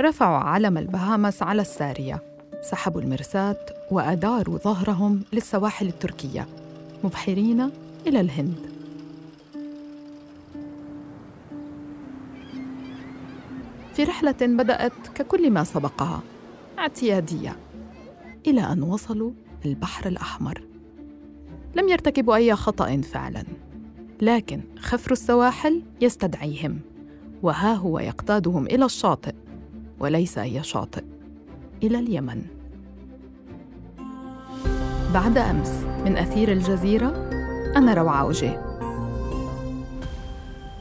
رفعوا علم البهامس على السارية سحبوا المرساة وأداروا ظهرهم للسواحل التركية مبحرين إلى الهند. في رحلة بدأت ككل ما سبقها اعتيادية إلى أن وصلوا البحر الأحمر. لم يرتكبوا أي خطأ فعلاً لكن خفر السواحل يستدعيهم وها هو يقتادهم إلى الشاطئ. وليس أي شاطئ. إلى اليمن. بعد أمس من أثير الجزيرة أنا روعة وجه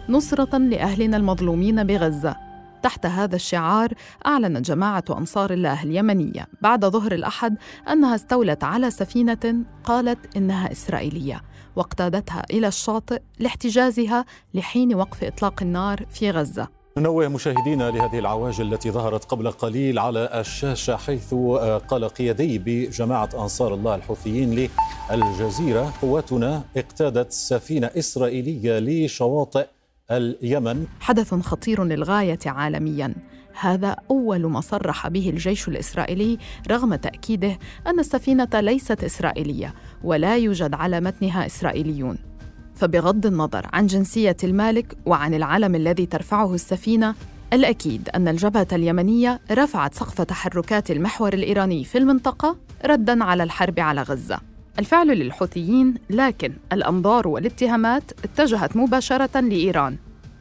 نصرة لأهلنا المظلومين بغزة. تحت هذا الشعار أعلنت جماعة أنصار الله اليمنية بعد ظهر الأحد أنها استولت على سفينة قالت إنها إسرائيلية واقتادتها إلى الشاطئ لاحتجازها لحين وقف إطلاق النار في غزة. ننوه مشاهدينا لهذه العواجل التي ظهرت قبل قليل على الشاشة حيث قال قيادي بجماعة أنصار الله الحوثيين للجزيرة قواتنا اقتادت سفينة إسرائيلية لشواطئ اليمن. حدث خطير للغاية عالمياً. هذا أول ما صرح به الجيش الإسرائيلي رغم تأكيده أن السفينة ليست إسرائيلية ولا يوجد على متنها إسرائيليون. فبغض النظر عن جنسية المالك وعن العلم الذي ترفعه السفينة الأكيد أن الجبهة اليمنية رفعت سقف تحركات المحور الإيراني في المنطقة رداً على الحرب على غزة. الفعل للحوثيين لكن الأنظار والاتهامات اتجهت مباشرة لإيران.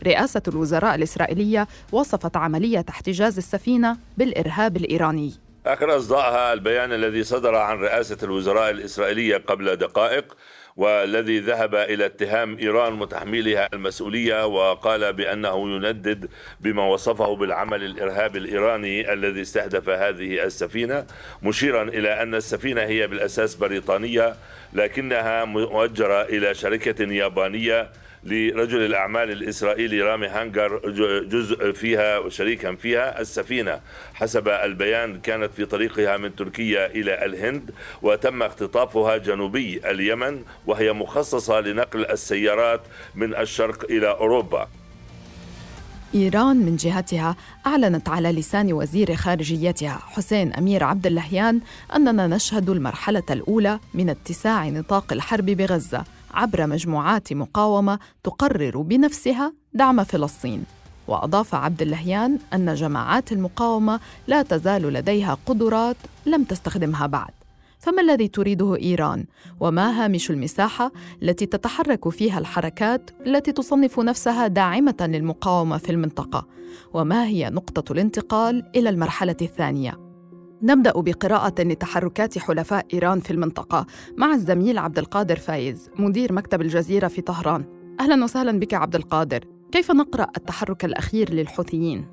رئاسة الوزراء الإسرائيلية وصفت عملية احتجاز السفينة بالإرهاب الإيراني. آخر أصداءها البيان الذي صدر عن رئاسة الوزراء الإسرائيلية قبل دقائق والذي ذهب إلى اتهام إيران متحملها المسؤولية وقال بأنه يندد بما وصفه بالعمل الارهابي الإيراني الذي استهدف هذه السفينة مشيرا إلى أن السفينة هي بالأساس بريطانية لكنها مؤجرة إلى شركة يابانية لرجل الأعمال الإسرائيلي رامي هانجر جزء فيها وشريكا فيها السفينة. حسب البيان كانت في طريقها من تركيا إلى الهند وتم اختطافها جنوبي اليمن وهي مخصصة لنقل السيارات من الشرق إلى أوروبا. إيران من جهتها أعلنت على لسان وزير خارجيتها حسين أمير عبد اللهيان أننا نشهد المرحلة الأولى من اتساع نطاق الحرب بغزة. عبر مجموعات مقاومة تقرر بنفسها دعم فلسطين. وأضاف عبد اللهيان أن جماعات المقاومة لا تزال لديها قدرات لم تستخدمها بعد. فما الذي تريده إيران؟ وما هامش المساحة التي تتحرك فيها الحركات التي تصنف نفسها داعمة للمقاومة في المنطقة؟ وما هي نقطة الانتقال إلى المرحلة الثانية؟ نبدأ بقراءة لتحركات حلفاء إيران في المنطقة مع الزميل عبد القادر فايز مدير مكتب الجزيرة في طهران أهلا وسهلا بك عبد القادر كيف نقرأ التحرك الأخير للحوثيين؟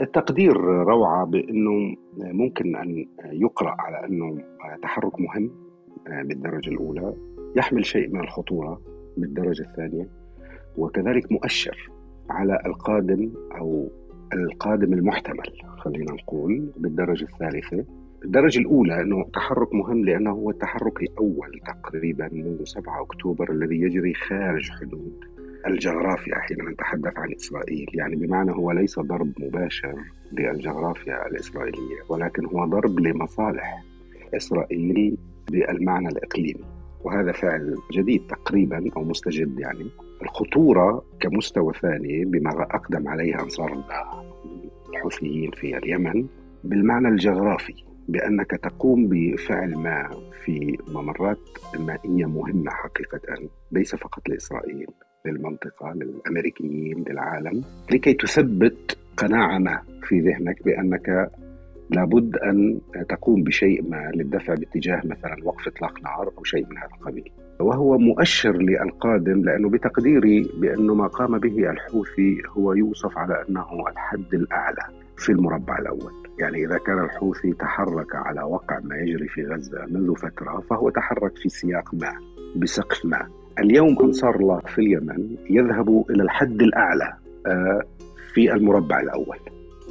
التقدير روعة بأنه ممكن أن يقرأ على أنه تحرك مهم بالدرجة الأولى يحمل شيء من الخطورة بالدرجة الثانية وكذلك مؤشر على القادم أو القادم المحتمل خلينا نقول بالدرجة الثالثة. الدرجة الأولى أنه تحرك مهم لأنه هو التحرك الأول تقريبا منذ 7 أكتوبر الذي يجري خارج حدود الجغرافيا حينما نتحدث عن إسرائيل. يعني بمعنى هو ليس ضرب مباشر للجغرافيا الإسرائيلية ولكن هو ضرب لمصالح إسرائيل بالمعنى الإقليمي. وهذا فعل جديد تقريبا أو مستجد يعني. الخطورة كمستوى ثاني بما أقدم عليه أنصار الحوثيين في اليمن بالمعنى الجغرافي بأنك تقوم بفعل ما في ممرات مائية مهمة حقيقة ليس فقط لإسرائيل للمنطقة للأمريكيين للعالم لكي تثبت قناعة ما في ذهنك بأنك لابد أن تقوم بشيء ما للدفع باتجاه مثلا وقف إطلاق نار أو شيء من هذا القبيل. وهو مؤشر للقادم لأنه بتقديري بأنه ما قام به الحوثي هو يوصف على أنه الحد الأعلى في المربع الأول. يعني إذا كان الحوثي تحرك على وقع ما يجري في غزة منذ فترة فهو تحرك في سياق ما بسقف ما. اليوم أنصار الله في اليمن يذهب إلى الحد الأعلى آه، في المربع الأول.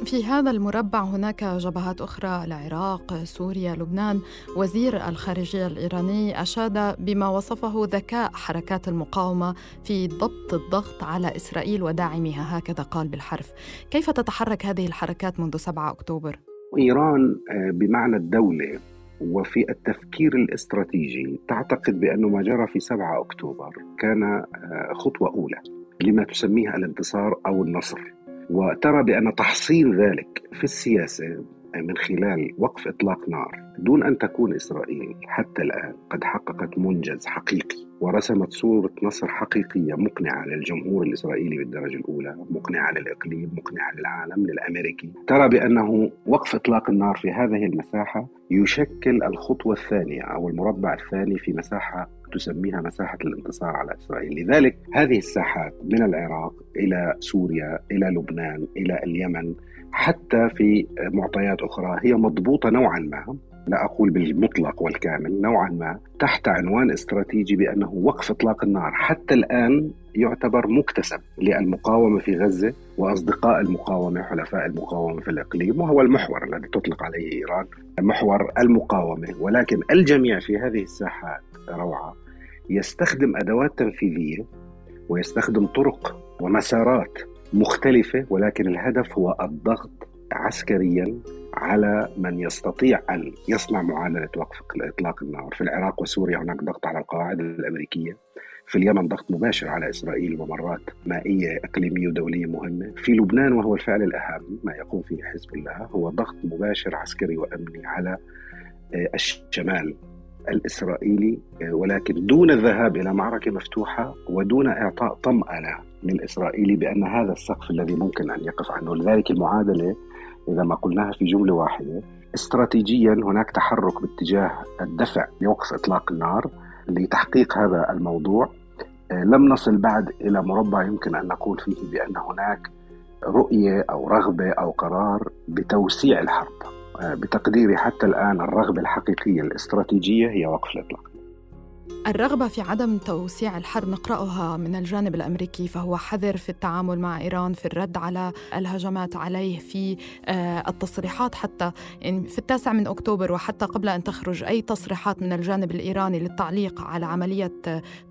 في هذا المربع هناك جبهات أخرى العراق، سوريا، لبنان. وزير الخارجية الإيراني أشاد بما وصفه ذكاء حركات المقاومة في ضبط الضغط على إسرائيل وداعمها هكذا قال بالحرف. كيف تتحرك هذه الحركات منذ 7 أكتوبر؟ إيران آه، بمعنى الدولة وفي التفكير الاستراتيجي تعتقد بأن ما جرى في 7 أكتوبر كان آه، خطوة أولى لما تسميها الانتصار أو النصر وترى بأن تحصيل ذلك في السياسة من خلال وقف إطلاق نار دون أن تكون إسرائيل حتى الآن قد حققت منجز حقيقي. ورسمت صورة نصر حقيقية مقنعة للجمهور الإسرائيلي بالدرجة الأولى مقنعة للإقليم مقنعة للعالم للأمريكي. ترى بأنه وقف إطلاق النار في هذه المساحة يشكل الخطوة الثانية أو المربع الثاني في مساحة تسميها مساحة الانتصار على إسرائيل. لذلك هذه الساحات من العراق إلى سوريا إلى لبنان إلى اليمن حتى في معطيات أخرى هي مضبوطة نوعا ما. لا أقول بالمطلق والكامل نوعا ما تحت عنوان استراتيجي بأنه وقف إطلاق النار حتى الآن يعتبر مكتسب للمقاومة في غزة وأصدقاء المقاومة حلفاء المقاومة في الإقليم وهو المحور الذي تطلق عليه إيران محور المقاومة. ولكن الجميع في هذه الساحات روعة يستخدم أدوات تنفيذية ويستخدم طرق ومسارات مختلفة ولكن الهدف هو الضغط عسكريا على من يستطيع أن يصنع معادلة وقف إطلاق النار. في العراق وسوريا هناك ضغط على القواعد الأمريكية. في اليمن ضغط مباشر على إسرائيل وممرات مائية إقليمية ودولية مهمة. في لبنان وهو الفعل الأهم ما يقوم فيه حزب الله هو ضغط مباشر عسكري وأمني على آه، الشمال الإسرائيلي آه، ولكن دون الذهاب إلى معركة مفتوحة ودون إعطاء طمأنة للإسرائيلي بأن هذا السقف الذي ممكن أن يقف عنه. لذلك المعادلة إذا ما قلناها في جملة واحدة استراتيجيا هناك تحرك باتجاه الدفع لوقف إطلاق النار لتحقيق هذا الموضوع. آه، لم نصل بعد إلى مربع يمكن أن نقول فيه بأن هناك رؤية أو رغبة أو قرار بتوسيع الحرب. آه، بتقديري حتى الآن الرغبة الحقيقية الاستراتيجية هي وقف الإطلاق. الرغبة في عدم توسيع الحرب نقرأها من الجانب الأمريكي فهو حذر في التعامل مع إيران في الرد على الهجمات عليه في آه، التصريحات حتى في التاسع من أكتوبر وحتى قبل أن تخرج أي تصريحات من الجانب الإيراني للتعليق على عملية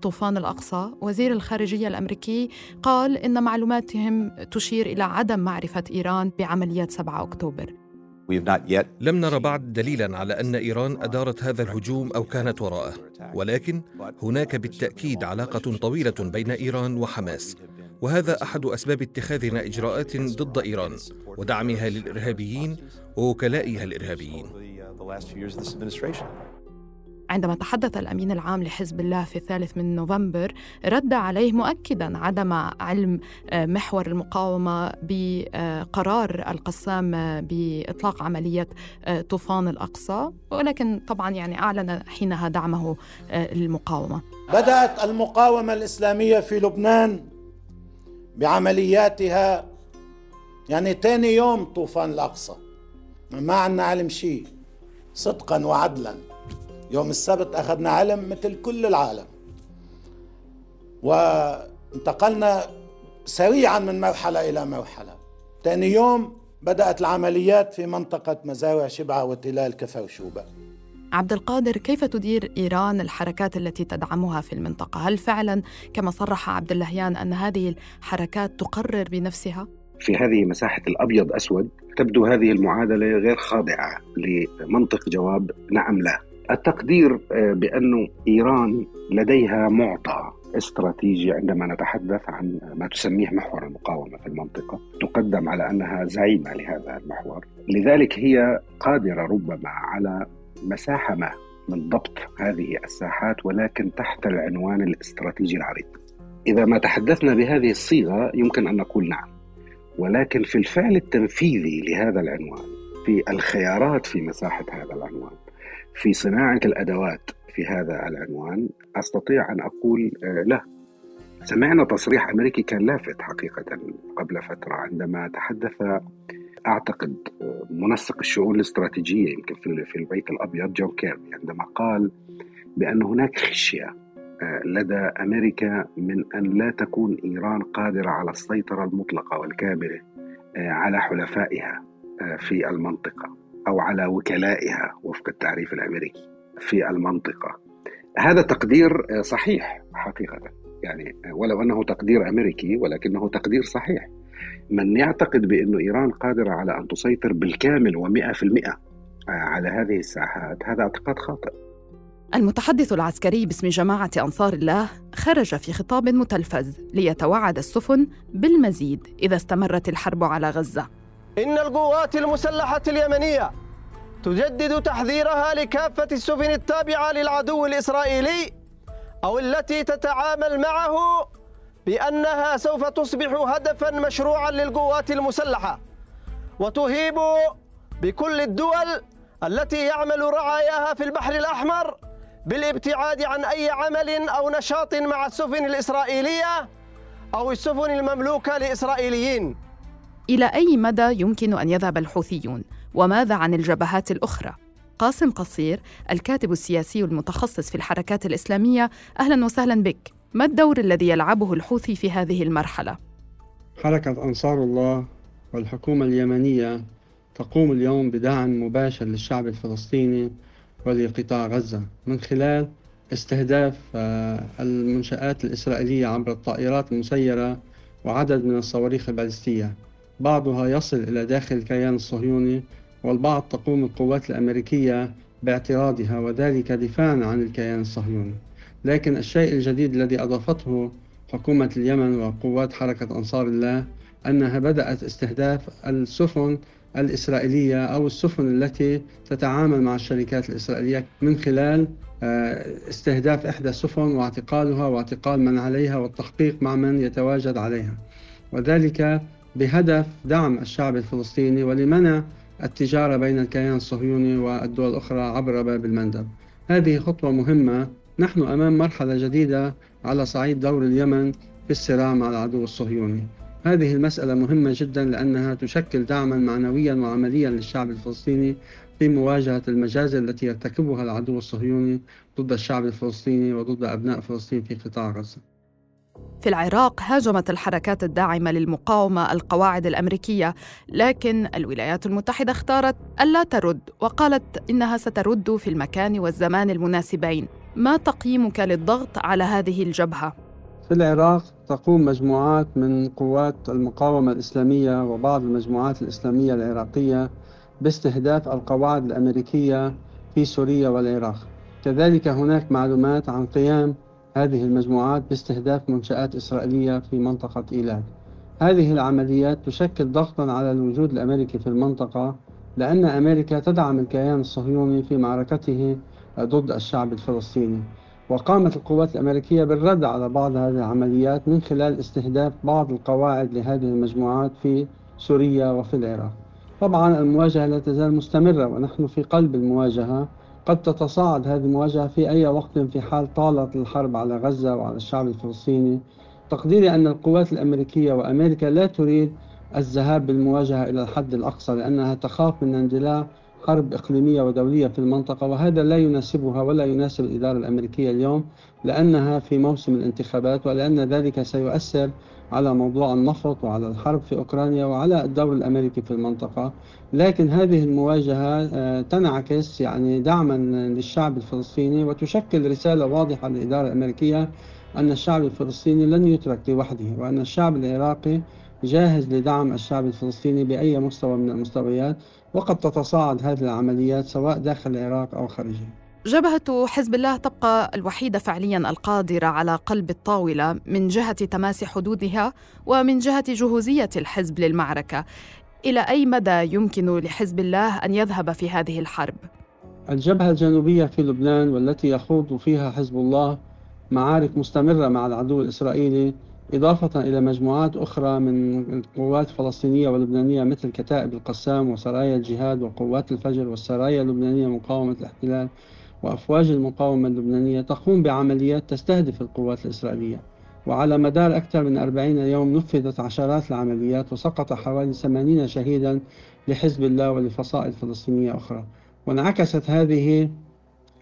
طوفان الأقصى. وزير الخارجية الأمريكي قال إن معلوماتهم تشير إلى عدم معرفة إيران بعمليات 7 أكتوبر. لم نرى بعد دليلا على أن إيران أدارت هذا الهجوم أو كانت وراءه. ولكن هناك بالتأكيد علاقة طويلة بين إيران وحماس. وهذا أحد أسباب اتخاذنا إجراءات ضد إيران ودعمها للإرهابيين ووكلائها الارهابيين عندما تحدث الأمين العام لحزب الله في الثالث من نوفمبر رد عليه مؤكدا عدم علم آه، محور المقاومة بقرار القسام بإطلاق عملية آه، طوفان الأقصى ولكن طبعا يعني أعلن حينها دعمه آه، للمقاومة. بدأت المقاومة الإسلامية في لبنان بعملياتها يعني ثاني يوم طوفان الأقصى. ما عندنا علم شيء صدقا وعدلا. يوم السبت أخذنا علم مثل كل العالم وانتقلنا سريعا من مرحلة إلى مرحلة ثاني يوم بدأت العمليات في منطقة مزارع شبعة وتلال كفر شوبة عبد القادر كيف تدير إيران الحركات التي تدعمها في المنطقة؟ هل فعلا كما صرح عبد اللهيان أن هذه الحركات تقرر بنفسها؟ في هذه مساحة الأبيض أسود تبدو هذه المعادلة غير خاضعة لمنطق جواب نعم لا التقدير آه، بأن إيران لديها معطى استراتيجي عندما نتحدث عن ما تسميه محور المقاومة في المنطقة، تقدم على أنها زعيمة لهذا المحور، لذلك هي قادرة ربما على مساحة ما من ضبط هذه الساحات ولكن تحت العنوان الاستراتيجي العريض. إذا ما تحدثنا بهذه الصيغة يمكن أن نقول نعم، ولكن في الفعل التنفيذي لهذا العنوان، في الخيارات في مساحة هذا العنوان، في صناعة الأدوات في هذا العنوان أستطيع أن أقول آه، لا. سمعنا تصريح أمريكي كان لافت حقيقة قبل فترة عندما تحدث أعتقد آه، منسق الشؤون الاستراتيجية يمكن في البيت الأبيض جون كيربي عندما قال بأن هناك خشية آه، لدى أمريكا من أن لا تكون إيران قادرة على السيطرة المطلقة والكاملة على حلفائها في المنطقة. أو على وكلائها وفق التعريف الأمريكي في المنطقة. هذا تقدير صحيح حقيقة. يعني ولو أنه تقدير أمريكي ولكنه تقدير صحيح. من يعتقد بأن إيران قادرة على أن تسيطر بالكامل ومئة في المئة على هذه الساحات هذا اعتقاد خاطئ. المتحدث العسكري باسم جماعة أنصار الله خرج في خطاب متلفز ليتوعد السفن بالمزيد إذا استمرت الحرب على غزة. إن القوات المسلحة اليمنية تجدد تحذيرها لكافة السفن التابعة للعدو الإسرائيلي أو التي تتعامل معه بأنها سوف تصبح هدفا مشروعا للقوات المسلحة وتهيب بكل الدول التي يعمل رعاياها في البحر الأحمر بالابتعاد عن أي عمل أو نشاط مع السفن الإسرائيلية أو السفن المملوكة لإسرائيليين. إلى أي مدى يمكن أن يذهب الحوثيون؟ وماذا عن الجبهات الأخرى؟ قاسم قصير الكاتب السياسي المتخصص في الحركات الإسلامية أهلا وسهلا بك ما الدور الذي يلعبه الحوثي في هذه المرحلة؟ حركة أنصار الله والحكومة اليمنية تقوم اليوم بدعم مباشر للشعب الفلسطيني ولقطاع غزة من خلال استهداف آه، المنشآت الإسرائيلية عبر الطائرات المسيرة وعدد من الصواريخ البالستية بعضها يصل إلى داخل الكيان الصهيوني والبعض تقوم القوات الأمريكية باعتراضها وذلك دفاعا عن الكيان الصهيوني. لكن الشيء الجديد الذي أضافته حكومة اليمن وقوات حركة أنصار الله أنها بدأت استهداف السفن الإسرائيلية أو السفن التي تتعامل مع الشركات الإسرائيلية من خلال آه، استهداف إحدى السفن واعتقالها واعتقال من عليها والتحقيق مع من يتواجد عليها. وذلك بهدف دعم الشعب الفلسطيني ولمنع التجارة بين الكيان الصهيوني والدول الأخرى عبر باب المندب. هذه خطوة مهمة. نحن أمام مرحلة جديدة على صعيد دور اليمن في الصراع مع العدو الصهيوني. هذه المسألة مهمة جدا لأنها تشكل دعما معنويا وعمليا للشعب الفلسطيني في مواجهة المجازر التي يرتكبها العدو الصهيوني ضد الشعب الفلسطيني وضد أبناء فلسطين في قطاع غزة. في العراق هاجمت الحركات الداعمة للمقاومة القواعد الأمريكية لكن الولايات المتحدة اختارت ألا ترد وقالت إنها سترد في المكان والزمان المناسبين. ما تقييمك للضغط على هذه الجبهة؟ في العراق تقوم مجموعات من قوات المقاومة الإسلامية وبعض المجموعات الإسلامية العراقية باستهداف القواعد الأمريكية في سوريا والعراق. كذلك هناك معلومات عن قيام هذه المجموعات باستهداف منشآت إسرائيلية في منطقة إيلات هذه العمليات تشكل ضغطا على الوجود الأمريكي في المنطقة لأن أمريكا تدعم الكيان الصهيوني في معركته ضد الشعب الفلسطيني. وقامت القوات الأمريكية بالرد على بعض هذه العمليات من خلال استهداف بعض القواعد لهذه المجموعات في سوريا وفي العراق. طبعا المواجهة لا تزال مستمرة ونحن في قلب المواجهة. قد تتصاعد هذه المواجهة في أي وقت في حال طالت الحرب على غزة وعلى الشعب الفلسطيني. تقديري أن القوات الأمريكية وأمريكا لا تريد الذهاب بالمواجهة إلى الحد الأقصى لأنها تخاف من اندلاع حرب إقليمية ودولية في المنطقة وهذا لا يناسبها ولا يناسب الإدارة الأمريكية اليوم لأنها في موسم الانتخابات ولأن ذلك سيؤثر على موضوع النفط وعلى الحرب في أوكرانيا وعلى الدور الأمريكي في المنطقة. لكن هذه المواجهة آه، تنعكس يعني دعما للشعب الفلسطيني وتشكل رسالة واضحة للإدارة الأمريكية أن الشعب الفلسطيني لن يترك لوحده وأن الشعب العراقي جاهز لدعم الشعب الفلسطيني بأي مستوى من المستويات. وقد تتصاعد هذه العمليات سواء داخل العراق أو خارجه جبهة حزب الله تبقى الوحيدة فعليا القادرة على قلب الطاولة من جهة تماس حدودها ومن جهة جهوزية الحزب للمعركة. إلى أي مدى يمكن لحزب الله أن يذهب في هذه الحرب؟ الجبهة الجنوبية في لبنان والتي يخوض فيها حزب الله معارك مستمرة مع العدو الإسرائيلي إضافة إلى مجموعات أخرى من القوات الفلسطينية واللبنانية مثل كتائب القسام وسرايا الجهاد وقوات الفجر والسرايا اللبنانية مقاومة الاحتلال وأفواج المقاومة اللبنانية تقوم بعمليات تستهدف القوات الإسرائيلية. وعلى مدار أكثر من أربعين يوم نفذت عشرات العمليات وسقط حوالي ثمانين شهيدا لحزب الله ولفصائل فلسطينية أخرى. وانعكست هذه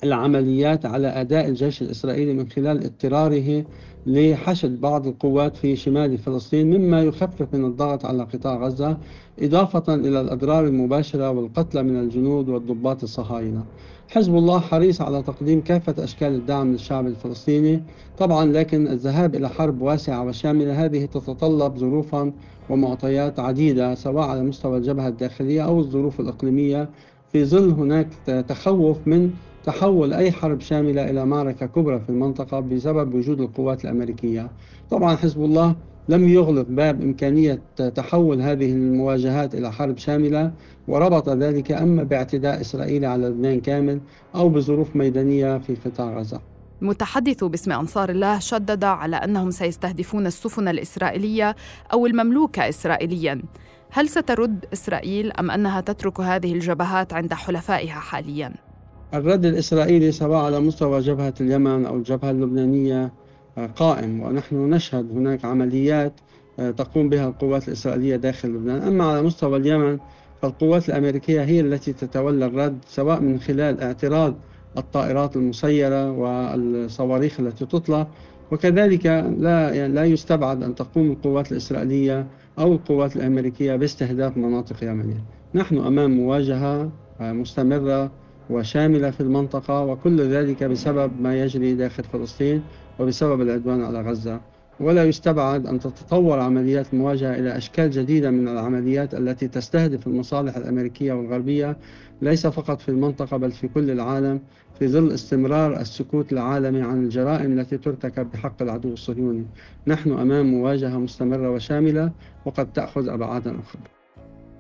العمليات على أداء الجيش الإسرائيلي من خلال اضطراره لحشد بعض القوات في شمال فلسطين مما يخفف من الضغط على قطاع غزة إضافة إلى الأضرار المباشرة والقتلى من الجنود والضباط الصهاينة. حزب الله حريص على تقديم كافة أشكال الدعم للشعب الفلسطيني. طبعا لكن الذهاب إلى حرب واسعة وشاملة هذه تتطلب ظروفا ومعطيات عديدة سواء على مستوى الجبهة الداخلية أو الظروف الإقليمية. في ظل هناك تخوف من تحول أي حرب شاملة إلى معركة كبرى في المنطقة بسبب وجود القوات الأمريكية. طبعا حزب الله لم يغلق باب إمكانية تحول هذه المواجهات إلى حرب شاملة وربط ذلك أما باعتداء إسرائيل على لبنان كامل أو بظروف ميدانية في قطاع غزة. المتحدث باسم أنصار الله شدد على أنهم سيستهدفون السفن الإسرائيلية أو المملوكة إسرائيليا. هل سترد إسرائيل أم أنها تترك هذه الجبهات عند حلفائها حالياً؟ الرد الإسرائيلي سواء على مستوى جبهة اليمن أو الجبهة اللبنانية آه، قائم ونحن نشهد هناك عمليات آه، تقوم بها القوات الإسرائيلية داخل لبنان. أما على مستوى اليمن فالقوات الأمريكية هي التي تتولى الرد سواء من خلال اعتراض الطائرات المسيرة والصواريخ التي تطلق وكذلك لا يعني لا يستبعد أن تقوم القوات الإسرائيلية أو القوات الأمريكية باستهداف مناطق يمنية. نحن أمام مواجهة آه، مستمرة وشاملة في المنطقة وكل ذلك بسبب ما يجري داخل فلسطين وبسبب العدوان على غزة. ولا يستبعد أن تتطور عمليات المواجهة إلى أشكال جديدة من العمليات التي تستهدف المصالح الأمريكية والغربية ليس فقط في المنطقة بل في كل العالم في ظل استمرار السكوت العالمي عن الجرائم التي ترتكب بحق العدو الصهيوني. نحن أمام مواجهة مستمرة وشاملة وقد تأخذ أبعادا أخرى.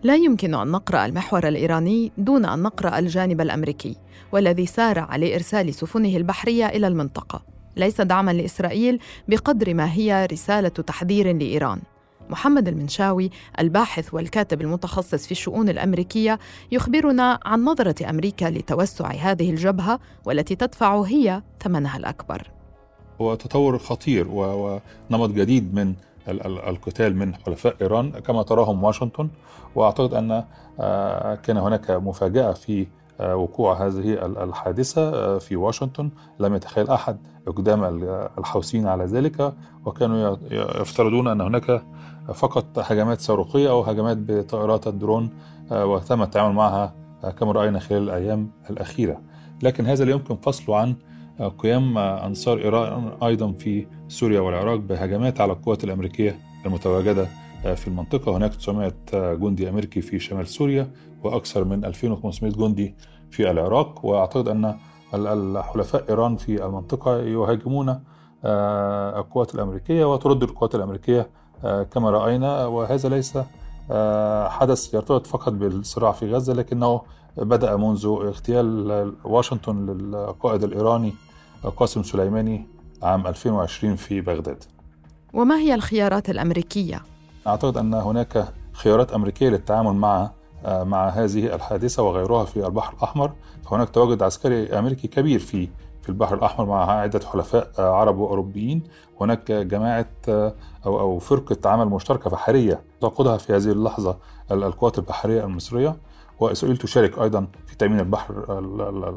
لا يمكن أن نقرأ المحور الإيراني دون أن نقرأ الجانب الأمريكي والذي سارع لارسال سفنه البحرية إلى المنطقة ليس دعما لإسرائيل بقدر ما هي رسالة تحذير لإيران محمد المنشاوي الباحث والكاتب المتخصص في الشؤون الأمريكية يخبرنا عن نظرة أمريكا لتوسع هذه الجبهة والتي تدفع هي ثمنها الأكبر. هو تطور خطير ونمط جديد من القتال من حلفاء إيران. كما تراهم واشنطن وأعتقد أن آه، كان هناك مفاجأة في آه، وقوع هذه الحادثة آه، في واشنطن. لم يتخيل أحد إقدام الحوثيين على ذلك وكانوا يفترضون أن هناك فقط هجمات صاروخية أو هجمات بطائرات الدرون وتم التعامل معها كما رأينا خلال الأيام الأخيرة. لكن هذا لا يمكن فصله عن قيام أنصار إيران أيضا في سوريا والعراق بهجمات على القوات الأمريكية المتواجدة في المنطقة. هناك 900 جندي أمريكي في شمال سوريا وأكثر من 2500 جندي في العراق. وأعتقد أن الحلفاء إيران في المنطقة يهاجمون آه، القوات الأمريكية وترد القوات الأمريكية آه، كما رأينا. وهذا ليس آه، حدث يرتبط فقط بالصراع في غزة لكنه بدأ منذ اغتيال واشنطن للقائد الإيراني قاسم سليماني عام 2020 في بغداد. وما هي الخيارات الأمريكية؟ أعتقد أن هناك خيارات أمريكية للتعامل مع مع هذه الحادثة وغيرها في البحر الأحمر. فهناك تواجد عسكري أمريكي كبير في في البحر الأحمر مع عدة حلفاء عرب وأوروبيين. هناك جماعة أو أو فرقة عمل مشتركة بحرية تقودها في هذه اللحظة القوات البحرية المصرية. وإسرائيل تشارك أيضا في تأمين البحر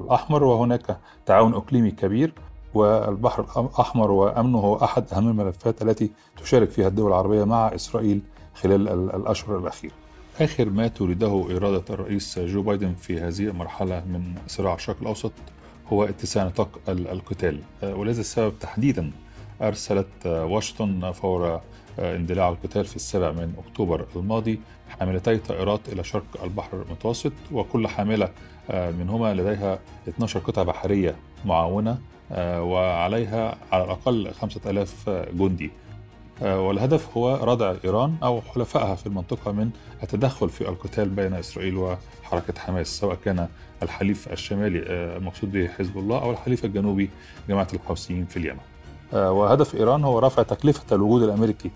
الأحمر وهناك تعاون إقليمي كبير والبحر الأحمر وأمنه هو أحد أهم الملفات التي تشارك فيها الدول العربية مع إسرائيل خلال الأشهر الأخيرة آخر ما تريده إرادة الرئيس جو بايدن في هذه المرحلة من صراع الشرق الأوسط هو اتساع نطاق القتال. ولهذا السبب تحديدا أرسلت واشنطن فور اندلاع القتال في السابع من أكتوبر الماضي. حاملتي طائرات إلى شرق البحر المتوسط وكل حاملة آه، منهما لديها 12 قطعة بحرية معاونة آه، وعليها على الأقل 5000 جندي. آه، والهدف هو ردع إيران أو حلفائها في المنطقة من التدخل في القتال بين إسرائيل وحركة حماس سواء كان الحليف الشمالي المقصود به حزب الله أو الحليف الجنوبي جماعة الحوثيين في اليمن. وهدف إيران هو رفع تكلفة الوجود الأمريكي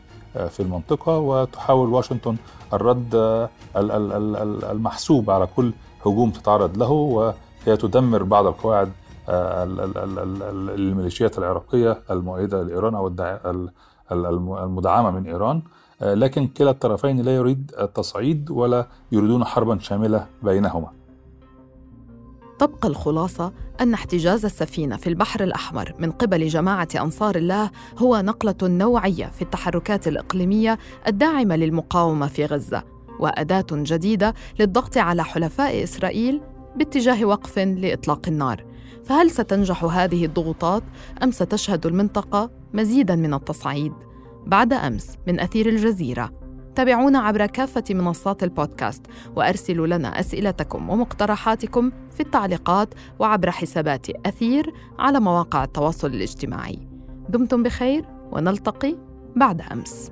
في المنطقة وتحاول واشنطن الرد المحسوب على كل هجوم تتعرض له وهي تدمر بعض القواعد آه، الميليشيات العراقية المؤيدة لإيران أو المدعمة من إيران. آه، لكن كلا الطرفين لا يريد التصعيد ولا يريدون حربا شاملة بينهما. تبقى الخلاصة أن احتجاز السفينة في البحر الأحمر من قبل جماعة أنصار الله هو نقلة نوعية في التحركات الإقليمية الداعمة للمقاومة في غزة وأداة جديدة للضغط على حلفاء إسرائيل باتجاه وقف لإطلاق النار فهل ستنجح هذه الضغوطات أم ستشهد المنطقة مزيداً من التصعيد؟ بعد أمس من أثير الجزيرة تابعونا عبر كافة منصات البودكاست وأرسلوا لنا أسئلتكم ومقترحاتكم في التعليقات وعبر حسابات أثير على مواقع التواصل الاجتماعي. دمتم بخير ونلتقي بعد أمس.